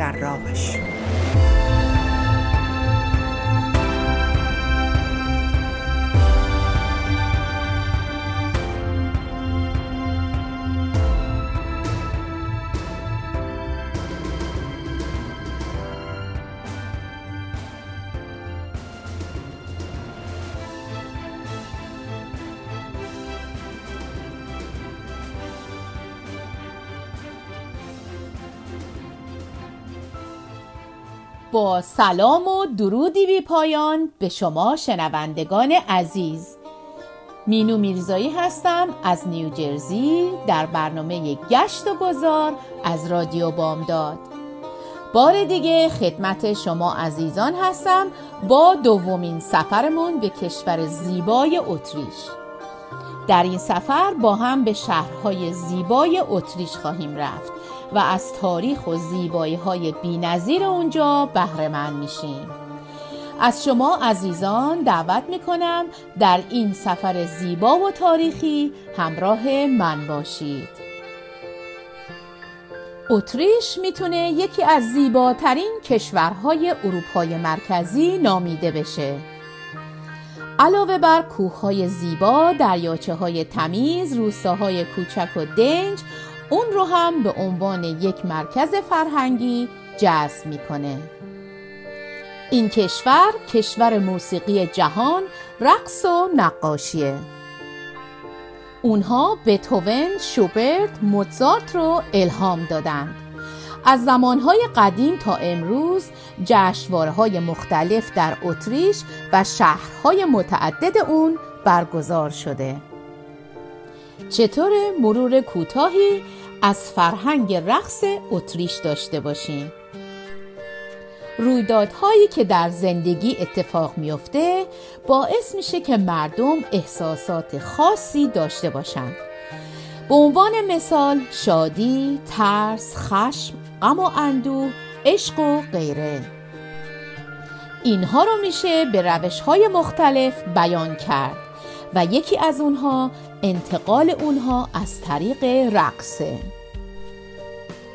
در راهش. با سلام و درودی بی پایان به شما شنوندگان عزیز. مینو میرزایی هستم از نیوجرسی در برنامه گشت و گذار از رادیو بامداد. بار دیگه خدمت شما عزیزان هستم با دومین سفرمون به کشور زیبای اتریش. در این سفر با هم به شهرهای زیبای اتریش خواهیم رفت و از تاریخ و زیبایی های بی اونجا بهره من میشیم. از شما عزیزان دعوت می‌کنم در این سفر زیبا و تاریخی همراه من باشید. اتریش می‌تونه یکی از زیباترین کشورهای اروپای مرکزی نامیده بشه. علاوه بر کوههای زیبا، دریاچه های تمیز، روستاهای کوچک و دنج اون رو هم به عنوان یک مرکز فرهنگی جذب می‌کنه. این کشور کشور موسیقی جهان رقص و نقاشیه. اونها بتوون، شوبرت، موزارت رو الهام دادند از زمانهای قدیم تا امروز جشنواره های مختلف در اتریش و شهرهای متعدد اون برگزار شده. چطور مرور کوتاهی از فرهنگ رقص اتریش داشته باشیم؟ رویدادهایی که در زندگی اتفاق میافته باعث میشه که مردم احساسات خاصی داشته باشند. به عنوان مثال شادی، ترس، خشم، غم و اندوه، عشق و غیره. اینها رو میشه به روش های مختلف بیان کرد و یکی از اونها انتقال اونها از طریق رقصه.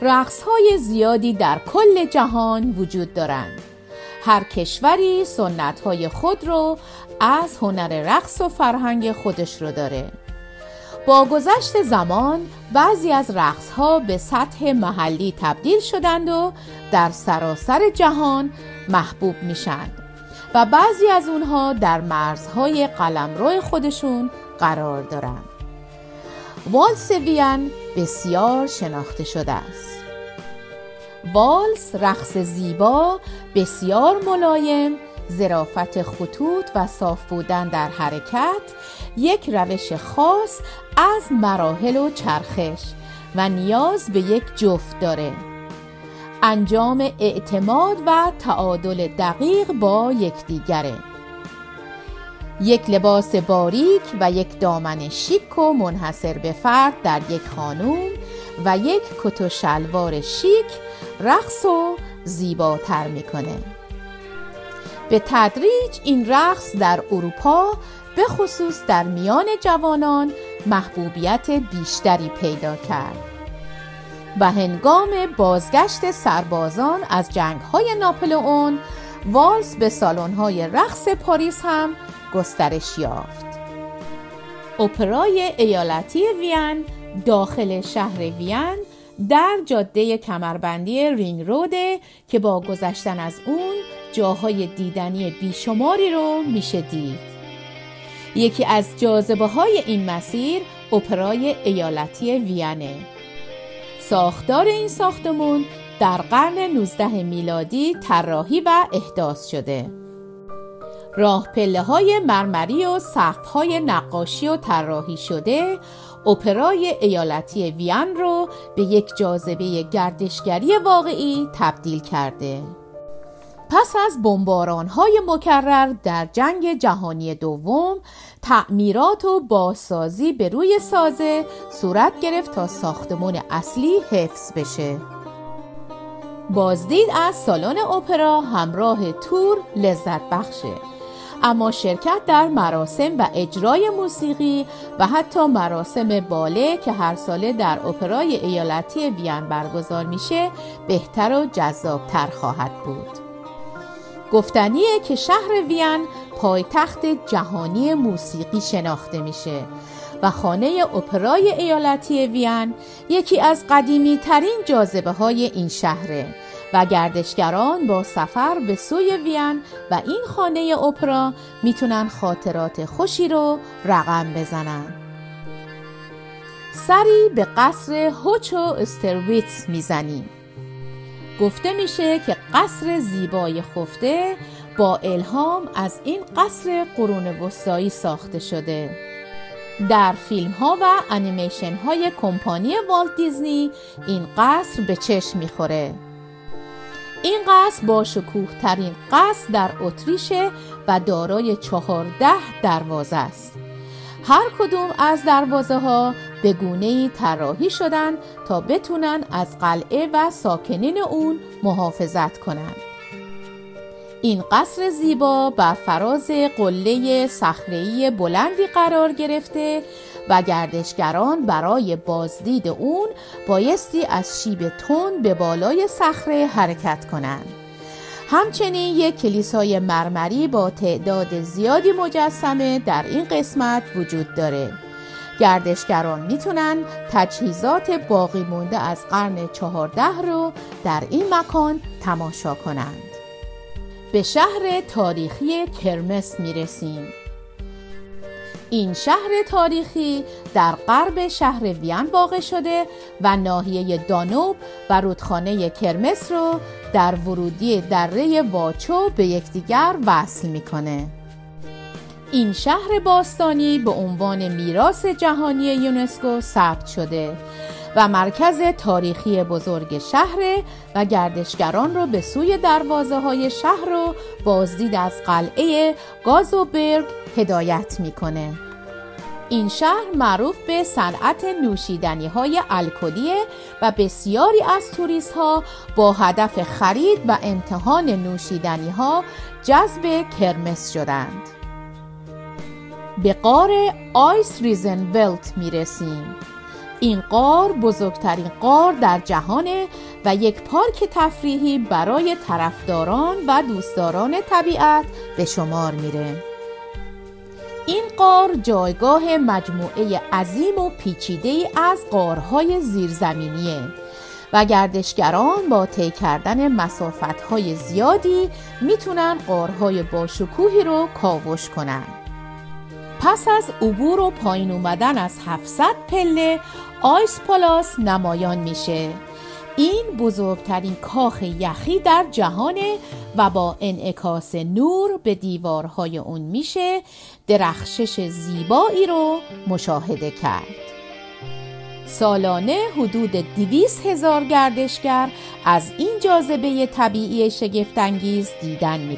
رقص های زیادی در کل جهان وجود دارند. هر کشوری سنت های خود رو از هنر رقص و فرهنگ خودش رو داره. با گذشت زمان بعضی از رقص ها به سطح محلی تبدیل شدند و در سراسر جهان محبوب میشند و بعضی از اونها در مرزهای قلمرو خودشون قرار دارند. والس وین بسیار شناخته شده است. والس رقص زیبا بسیار ملایم زرافت خطوط و صاف بودن در حرکت یک روش خاص از مراحل و چرخش و نیاز به یک جفت داره. انجام اعتماد و تعادل دقیق با یکدیگره. یک لباس باریک و یک دامن شیک و منحصر به فرد در یک خانوم و یک کت و شلوار شیک رقص و زیباتر می‌کنه. به تدریج این رقص در اروپا به خصوص در میان جوانان محبوبیت بیشتری پیدا کرد. و هنگام بازگشت سربازان از جنگ های ناپلئون والز به سالن های رقص پاریس هم گسترش یافت. اپرای ایالتی وین داخل شهر وین در جاده کمربندی Ring Road ه که با گذشتن از اون جاهای دیدنی بیشماری رو میشه دید. یکی از جاذبه های این مسیر اپرای ایالتی وینه. ساختار این ساختمون در قرن 19 میلادی طراحی و احداث شده. راه پله های مرمری و سقف های نقاشی و طراحی شده اپرای ایالتی وین رو به یک جاذبه گردشگری واقعی تبدیل کرده. پس از بمباران های مکرر در جنگ جهانی دوم تعمیرات و بازسازی به روی سازه صورت گرفت تا ساختمان اصلی حفظ بشه. بازدید از سالن اپرا همراه تور لذت بخشه. اما شرکت در مراسم و اجرای موسیقی و حتی مراسم باله که هر ساله در اپرای ایالتی وین برگزار میشه بهتر و جذابتر خواهد بود. گفتنیه که شهر وین پایتخت جهانی موسیقی شناخته میشه و خانه اپرای ایالتی وین یکی از قدیمی ترین جاذبه های این شهره و گردشگران با سفر به سوی وین و این خانه اپرا می‌تونن خاطرات خوشی رو رقم بزنن. سری به قصر هوچو استرویتس می‌زنیم. گفته میشه که قصر زیبای خفته با الهام از این قصر قرون وسطایی ساخته شده. در فیلم ها و انیمیشن های کمپانی والت دیزنی این قصر به چشم می‌خوره. این قصر با شکوه ترین قصر در اتریشه و دارای چهارده دروازه است. هر کدوم از دروازه ها به گونه ای طراحی شدن تا بتونن از قلعه و ساکنین اون محافظت کنند. این قصر زیبا بر فراز قله صخره‌ای بلندی قرار گرفته و گردشگران برای بازدید اون بایستی از شیب تون به بالای صخره حرکت کنند. همچنین یک کلیسای مرمری با تعداد زیادی مجسمه در این قسمت وجود داره. گردشگران می‌تونن تجهیزات باقی مونده از قرن چهارده رو در این مکان تماشا کنند. به شهر تاریخی کرمس می‌رسیم. این شهر تاریخی در غرب شهر وین واقع شده و ناحیه دانوب و رودخانه کرمس رو در ورودی دره واچو به یکدیگر وصل می‌کنه. این شهر باستانی به عنوان میراث جهانی یونسکو ثبت شده و مرکز تاریخی بزرگ شهر و گردشگران را به سوی دروازه های شهر رو بازدید از قلعه گازوبرگ هدایت می‌کنه. این شهر معروف به صنعت نوشیدنی های الکلیه و بسیاری از توریست ها با هدف خرید و امتحان نوشیدنی ها جذب کرمس شدند. به قار آیس ریزن ولت می رسیم. این قار بزرگترین قار در جهانه و یک پارک تفریحی برای طرفداران و دوستداران طبیعت به شمار میره. این قار جایگاه مجموعه عظیم و پیچیده از قارهای زیرزمینیه و گردشگران با طی کردن مسافتهای زیادی می‌تونن قارهای باشکوهی رو کاوش کنند. پس از عبور و پایین اومدن از 700 پله آیس پالاس نمایان میشه. این بزرگترین کاخ یخی در جهانه و با انعکاس نور به دیوارهای اون میشه. درخشش زیبایی رو مشاهده کرد. سالانه حدود دویست هزار گردشگر از این جاذبه طبیعی شگفتانگیز دیدن می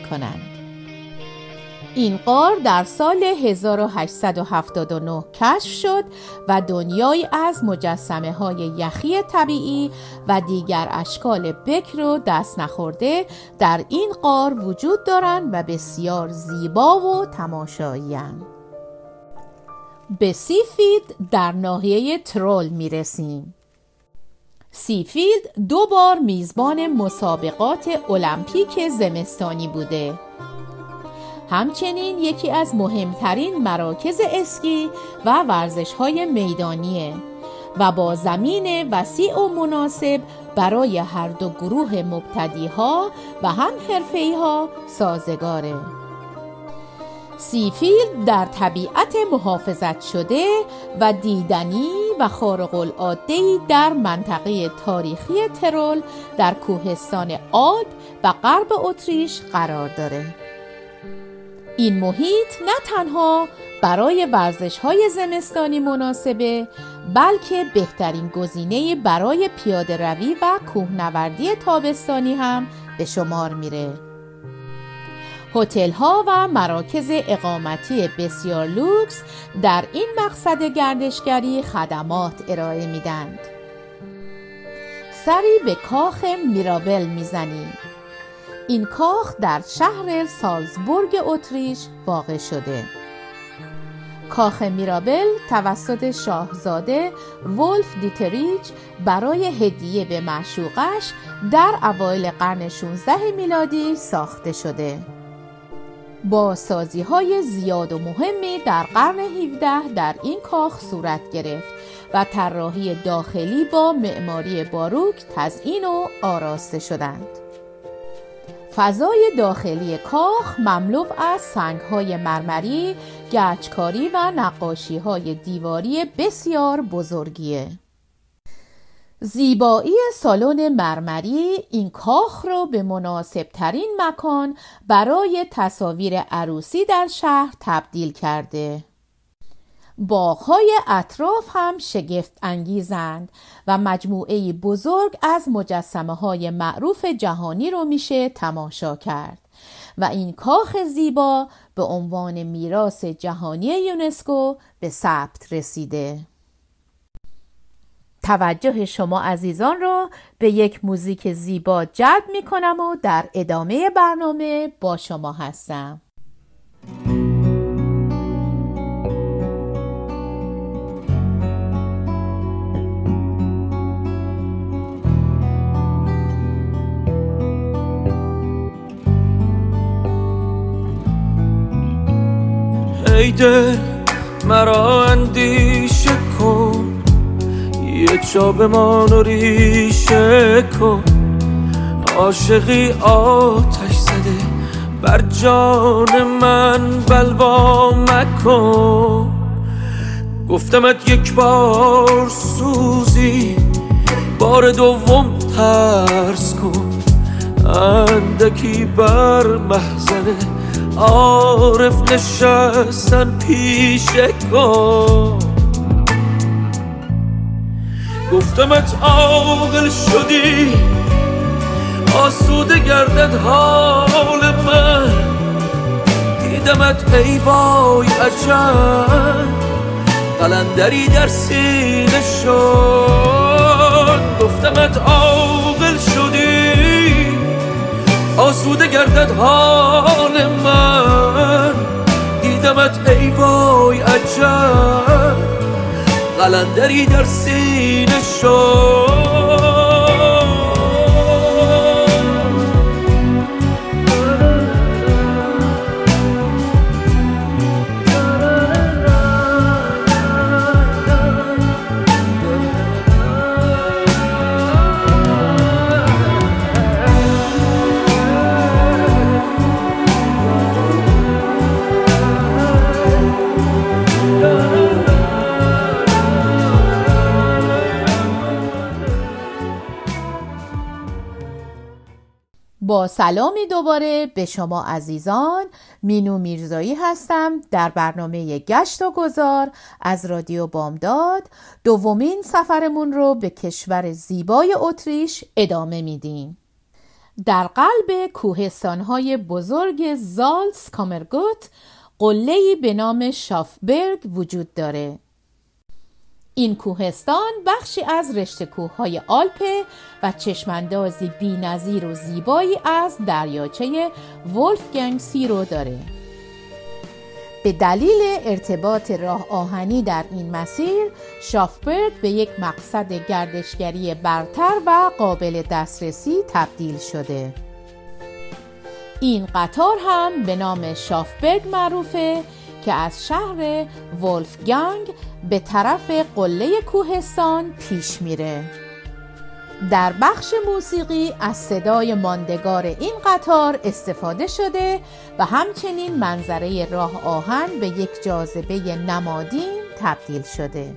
این قار در سال 1879 کشف شد و دنیایی از مجسمه های یخی طبیعی و دیگر اشکال بکر و دست نخورده در این قار وجود دارند و بسیار زیبا و تماشایی به سیفید در ناحیه ترول می رسیم. سیفیلد دو بار میزبان مسابقات المپیک زمستانی بوده همچنین یکی از مهمترین مراکز اسکی و ورزش های میدانیه و با زمین وسیع و مناسب برای هر دو گروه مبتدی ها و هم حرفه‌ای ها سازگاره. سیفیلد در طبیعت محافظت شده و دیدنی و خارق العاده در منطقه تاریخی ترول در کوهستان آلپ و غرب اتریش قرار داره. این محیط نه تنها برای ورزش های زمستانی مناسبه بلکه بهترین گزینه برای پیاده روی و کوهنوردی تابستانی هم به شمار میره هتل ها و مراکز اقامتی بسیار لوکس در این مقصد گردشگری خدمات ارائه میدند. سری به کاخ میرابل می‌زنیم. این کاخ در شهر سالزبورگ اتریش واقع شده. کاخ میرابل توسط شاهزاده ولف دیتریچ برای هدیه به معشوقش در اوایل قرن 16 میلادی ساخته شده. با سازی های زیاد و مهمی در قرن 17 در این کاخ صورت گرفت و طراحی داخلی با معماری باروک تزئین و آراسته شدند. فضای داخلی کاخ مملو از سنگهای مرمری، گچکاری و نقاشی های دیواری بسیار بزرگیه. زیبایی سالن مرمری این کاخ را به مناسب ترین مکان برای تصاویر عروسی در شهر تبدیل کرده. باغهای اطراف هم شگفت انگیزند و مجموعه بزرگ از مجسمه های معروف جهانی رو میشه تماشا کرد و این کاخ زیبا به عنوان میراث جهانی یونسکو به ثبت رسیده. توجه شما عزیزان را به یک موزیک زیبا جلب می کنم و در ادامه برنامه با شما هستم. ای مرا اندیشه کن. یه جا بمان و ریشه کن. عاشقی آتش زده بر جان من بلوا مکن. گفتمت یک بار سوزی بار دوم ترس کن. اندکی بر محزنه عارف نشستن پیش کن گفتمت عاقل شدی آسوده گردد حال من. دیدمت ای وای عجب قلندری در سینه شد. گفتمت عاقل شدی آسوده گردد حال دیدمت ای وای عجب قلندری در سینه شد. سلامی دوباره به شما عزیزان. مینو میرزایی هستم. در برنامه گشت و گذار از رادیو بامداد. دومین سفرمون رو به کشور زیبای اتریش ادامه میدیم. در قلب کوهستانهای بزرگ زالس کامرگوت قله‌ای به نام شافبرگ وجود داره. این کوهستان بخشی از رشته کوههای آلپه و چشماندازی بینظیر و زیبایی از دریاچه ولفگنگ رو داره. به دلیل ارتباط راه آهنی در این مسیر شافبرگ به یک مقصد گردشگری برتر و قابل دسترسی تبدیل شده. این قطار هم به نام شافبرگ معروفه که از شهر ولفگانگ به طرف قله کوهستان پیش میره. در بخش موسیقی از صدای ماندگار این قطار استفاده شده و همچنین منظره راه آهن به یک جاذبه نمادین تبدیل شده.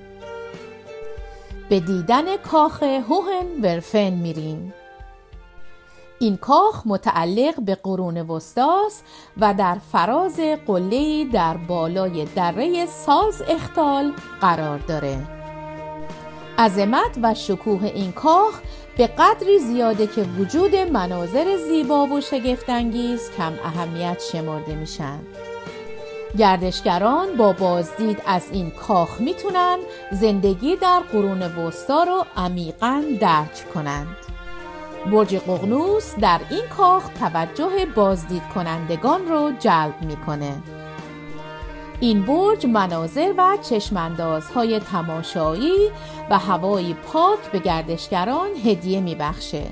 به دیدن کاخ هوهن ورفن میریم. این کاخ متعلق به قرون وسطاست و در فراز قله‌ای در بالای دره ساز اختال قرار داره. عظمت و شکوه این کاخ به قدری زیاده که وجود مناظر زیبا و شگفتانگیز کم اهمیت شمرده میشن. گردشگران با بازدید از این کاخ می‌تونن زندگی در قرون وسطا رو عمیقا درک کنند. برج قغنوس در این کاخ توجه بازدید کنندگان رو جلب می‌کنه. این برج مناظر و چشماندازهای تماشایی و هوایی پاک به گردشگران هدیه میبخشه.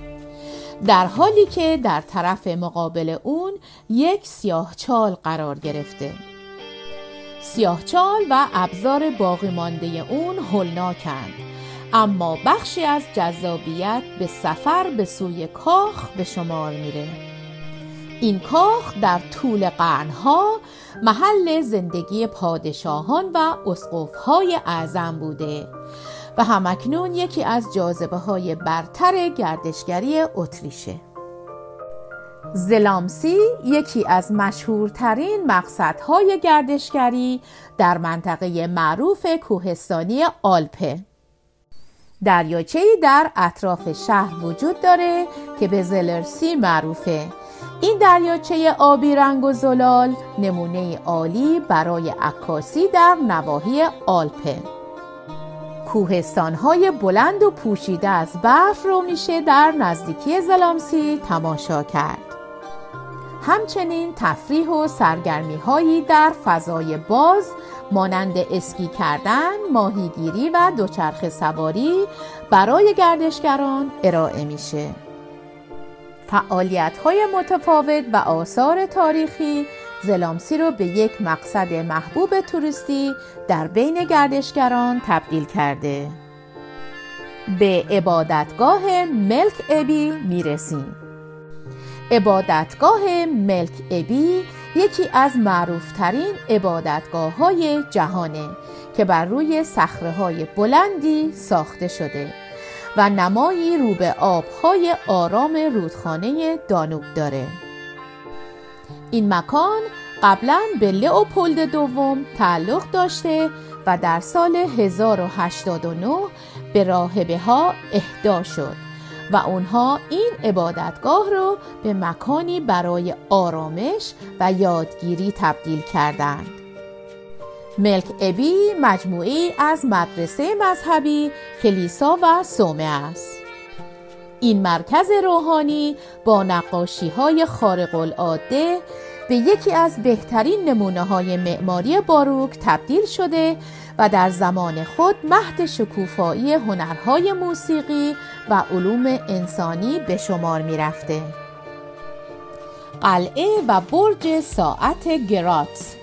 در حالی که در طرف مقابل اون یک سیاهچال قرار گرفته. سیاهچال و ابزار باقی مانده اون هلناکند اما بخشی از جذابیت به سفر به سوی کاخ به شمار میره. این کاخ در طول قرنها محل زندگی پادشاهان و اسقفهای اعظم بوده و همکنون یکی از جاذبه های برتر گردشگری اتریشه. زلامسی یکی از مشهورترین مقصدهای گردشگری در منطقه معروف کوهستانی آلپه. دریاچه در اطراف شهر وجود داره که به زلرسی معروفه. این دریاچه آبی رنگ و زلال نمونه عالی برای عکاسی در نواحی آلپه. کوهستانهای بلند و پوشیده از برف رو میشه در نزدیکی زلامسی تماشا کرد. همچنین تفریح و سرگرمی هایی در فضای باز مانند اسکی کردن، ماهیگیری و دوچرخه سواری برای گردشگران ارائه میشه. فعالیت های متفاوت و آثار تاریخی زلامسی رو به یک مقصد محبوب توریستی در بین گردشگران تبدیل کرده. به عبادتگاه ملک ابی می‌رسیم. عبادتگاه ملک ابی یکی از معروفترین عبادتگاه های جهانه که بر روی سخره های بلندی ساخته شده و نمایی رو به آبهای آرام رودخانه دانوب داره. این مکان قبلا به لئوپولد دوم تعلق داشته و در سال 1089 به راهبه ها اهدا شد. و اونها این عبادتگاه رو به مکانی برای آرامش و یادگیری تبدیل کردند. ملک ابی مجموعی از مدرسه مذهبی، کلیسا و سومه است. این مرکز روحانی با نقاشی های خارق العاده به یکی از بهترین نمونه های معماری باروک تبدیل شده و در زمان خود مهد شکوفایی هنرهای موسیقی و علوم انسانی به شمار می رفته. قلعه و برج ساعت گراتس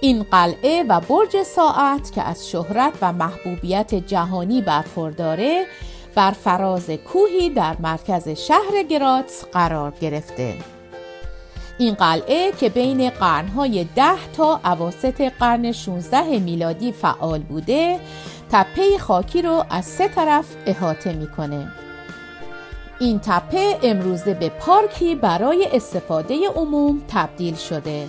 این قلعه و برج ساعت که از شهرت و محبوبیت جهانی برخورداره بر فراز کوهی در مرکز شهر گراتس قرار گرفته این قلعه که بین قرنهای ده تا عواست قرن 16 میلادی فعال بوده تپه خاکی رو از سه طرف احاطه می‌کنه. این تپه امروزه به پارکی برای استفاده عموم تبدیل شده.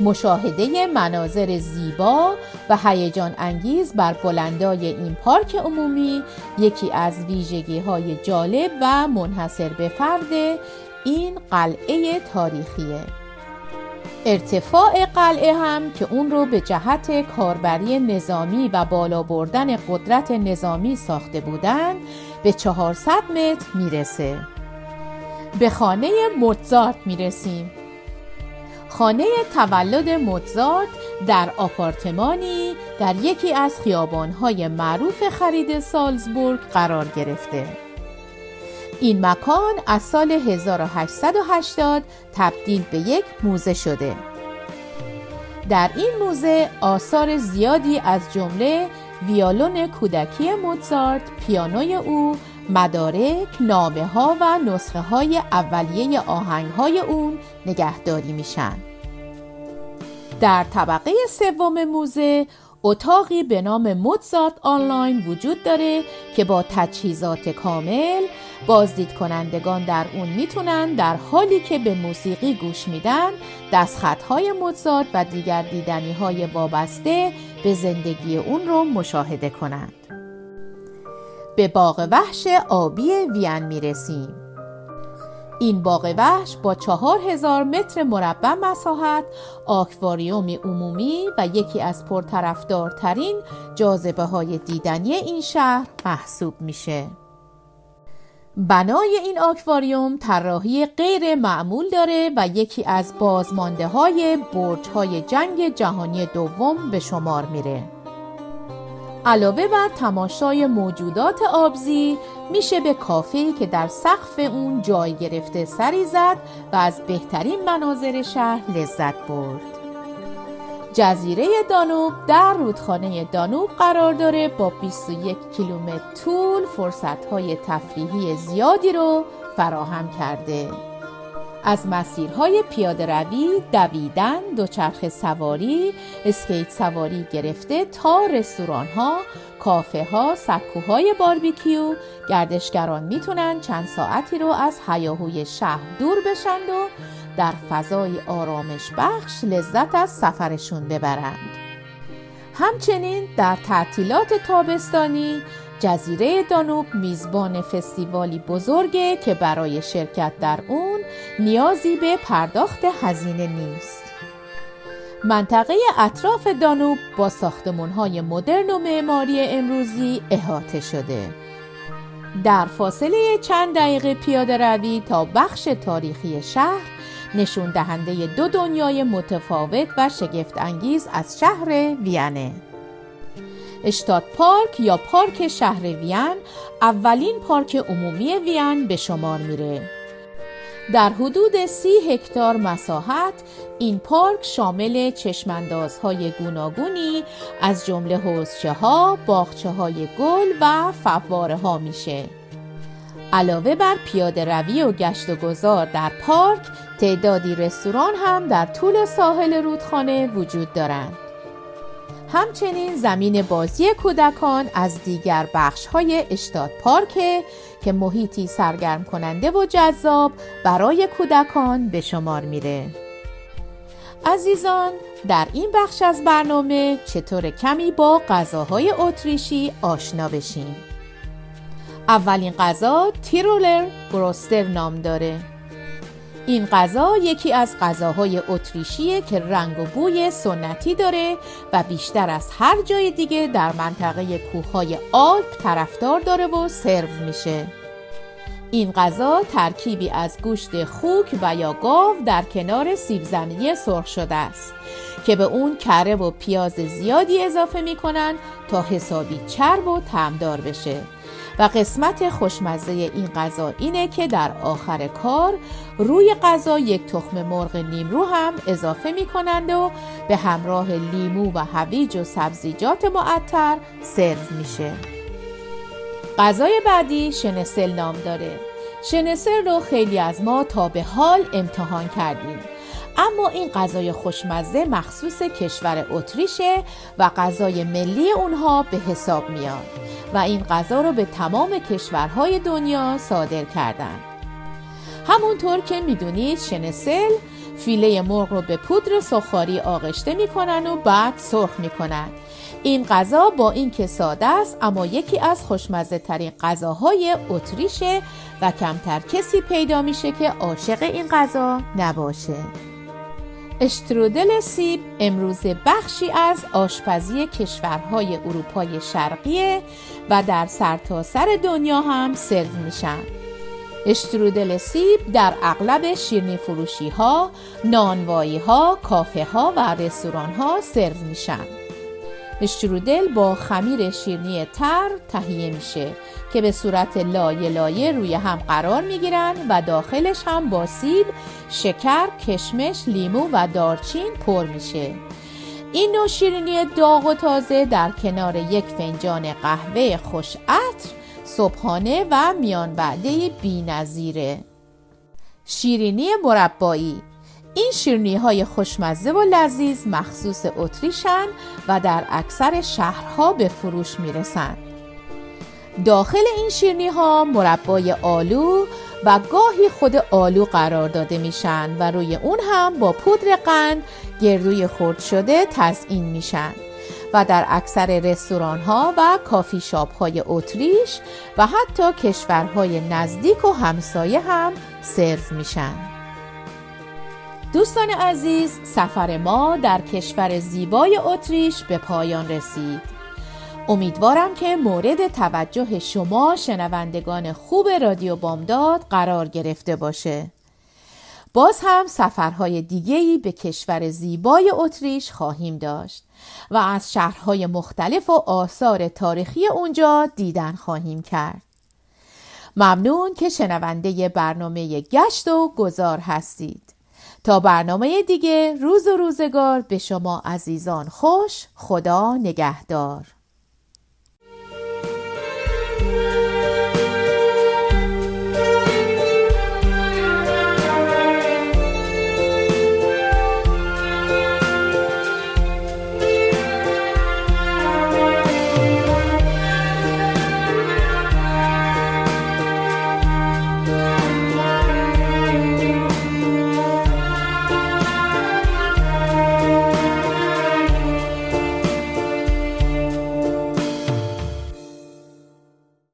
مشاهده مناظر زیبا و هیجان انگیز بر بلندای این پارک عمومی یکی از ویژگی های جالب و منحصر به فرد این قلعه تاریخیه. ارتفاع قلعه هم که اون رو به جهت کاربری نظامی و بالا بردن قدرت نظامی ساخته بودند به 400 متر می‌رسه. به خانه موتزارت می‌رسیم. خانه تولد موتزارت در آپارتمانی در یکی از خیابانهای معروف خرید سالزبورگ قرار گرفته. این مکان از سال 1880 تبدیل به یک موزه شده در این موزه آثار زیادی از جمله ویالون کودکی موزارت، پیانوی او، مدارک، نامه ها و نسخه های اولیه آهنگ های اون نگهداری میشن. در طبقه سوم موزه اتاقی به نام موزارت آنلاین وجود داره که با تجهیزات کامل بازدید کنندگان در اون می‌تونن در حالی که به موسیقی گوش میدن های موزارت و دیگر دیدنی های وابسته به زندگی اون رو مشاهده کنند. به باغ وحش آبی وین می‌رسیم. این باغ وحش با چهار هزار متر مربع مساحت آکواریوم عمومی و یکی از پرطرفدارترین جاذبه های دیدنی این شهر محسوب میشه. بنای این آکواریوم طراحی غیر معمول داره و یکی از بازمانده های برج های جنگ جهانی دوم به شمار میره. علاوه بر تماشای موجودات آبزی میشه به کافه که در سقف اون جای گرفته سری زد و از بهترین مناظر شهر لذت برد. جزیره دانوب در رودخانه دانوب قرار داره با 21 کیلومتر طول فرصتهای تفریحی زیادی رو فراهم کرده. از مسیرهای پیاده روی، دویدن، دوچرخه سواری، اسکیت سواری گرفته تا رستوران ها، کافه ها، سکوهای باربیکیو گردشگران می‌تونن چند ساعتی رو از حیاهوی شهر دور بشند و در فضای آرامش بخش لذت از سفرشون ببرند. همچنین در تعطیلات تابستانی جزیره دانوب میزبان فستیوالی بزرگه که برای شرکت در اون نیازی به پرداخت هزینه نیست. منطقه اطراف دانوب با های مدرن و معماری امروزی احاطه شده. در فاصله چند دقیقه پیاده روی تا بخش تاریخی شهر نشون دهنده دو دنیای متفاوت و شگفت انگیز از شهر وینه. اشتاد پارک یا پارک شهر وین اولین پارک عمومی وین به شمار میره. در حدود سی هکتار مساحت این پارک شامل چشماندازهای گوناگونی از جمله حوزچه ها، باغچه های گل و فواره ها میشه. علاوه بر پیاده روی و گشت و گذار در پارک تعدادی رستوران هم در طول ساحل رودخانه وجود دارند. همچنین زمین بازی کودکان از دیگر بخش های اشتاد پارک که محیطی سرگرم کننده و جذاب برای کودکان به شمار میره. عزیزان در این بخش از برنامه چطور کمی با غذاهای اتریشی آشنا بشیم. اولین غذا تیرولر گروستر نام داره این غذا یکی از غذاهای اتریشیه که رنگ و بوی سنتی داره و بیشتر از هر جای دیگه در منطقه کوههای آلپ طرفدار داره و سرو میشه. این غذا ترکیبی از گوشت خوک و یا گاو در کنار سیب زمینی سرخ شده است که به اون کره و پیاز زیادی اضافه می‌کنن تا حسابی چرب و تمدار بشه. و قسمت خوشمزه این غذا اینه که در آخر کار روی غذا یک تخم مرغ نیمرو هم اضافه می کنند و به همراه لیمو و هویج و سبزیجات معطر سرو میشه. غذای بعدی شنسل نام داره. شنسل رو خیلی از ما تا به حال امتحان کردیم. اما این غذای خوشمزه مخصوص کشور اتریشه و غذای ملی اونها به حساب میاد و این غذا رو به تمام کشورهای دنیا صادر کردند. همونطور که می‌دونید شنسل فیله مرغ رو به پودر سخاری آغشته می‌کنن و بعد سرخ می‌کنن این غذا با اینکه ساده است اما یکی از خوشمزه ترین غذاهای اتریشه و کمتر کسی پیدا میشه که عاشق این غذا نباشه اشترودل سیب امروز بخشی از آشپزی کشورهای اروپای شرقیه و در سرتاسر سر دنیا هم سرو میشن. اشترودل سیب در اغلب شیرنی فروشی ها، نانوایی ها، کافه ها و رستوران ها سرو میشن. اشترودل با خمیر شیرنی تر تهیه میشه که به صورت لایه لایه روی هم قرار می‌گیرن و داخلش هم با سیب، شکر، کشمش، لیمو و دارچین پر میشه این نوع شیرینی داغ و تازه در کنار یک فنجان قهوه خوش عطر صبحانه و میان بعده بی نظیره. شیرینی مربایی این شیرنی های خوشمزه و لذیذ مخصوص اتریشن و در اکثر شهرها به فروش می‌رسند. داخل این شیرنی ها مربای آلو و گاهی خود آلو قرار داده میشن و روی اون هم با پودر قند گردوی خرد شده تزئین میشن و در اکثر رستوران ها و کافی شاپ های اتریش و حتی کشورهای نزدیک و همسایه هم سرو میشن دوستان عزیز سفر ما در کشور زیبای اتریش به پایان رسید. امیدوارم که مورد توجه شما شنوندگان خوب رادیو بامداد قرار گرفته باشه. باز هم سفرهای دیگهی به کشور زیبای اتریش خواهیم داشت و از شهرهای مختلف و آثار تاریخی اونجا دیدن خواهیم کرد. ممنون که شنونده برنامه گشت و گذار هستید. تا برنامه دیگه روز و روزگار به شما عزیزان خوش خدا نگهدار.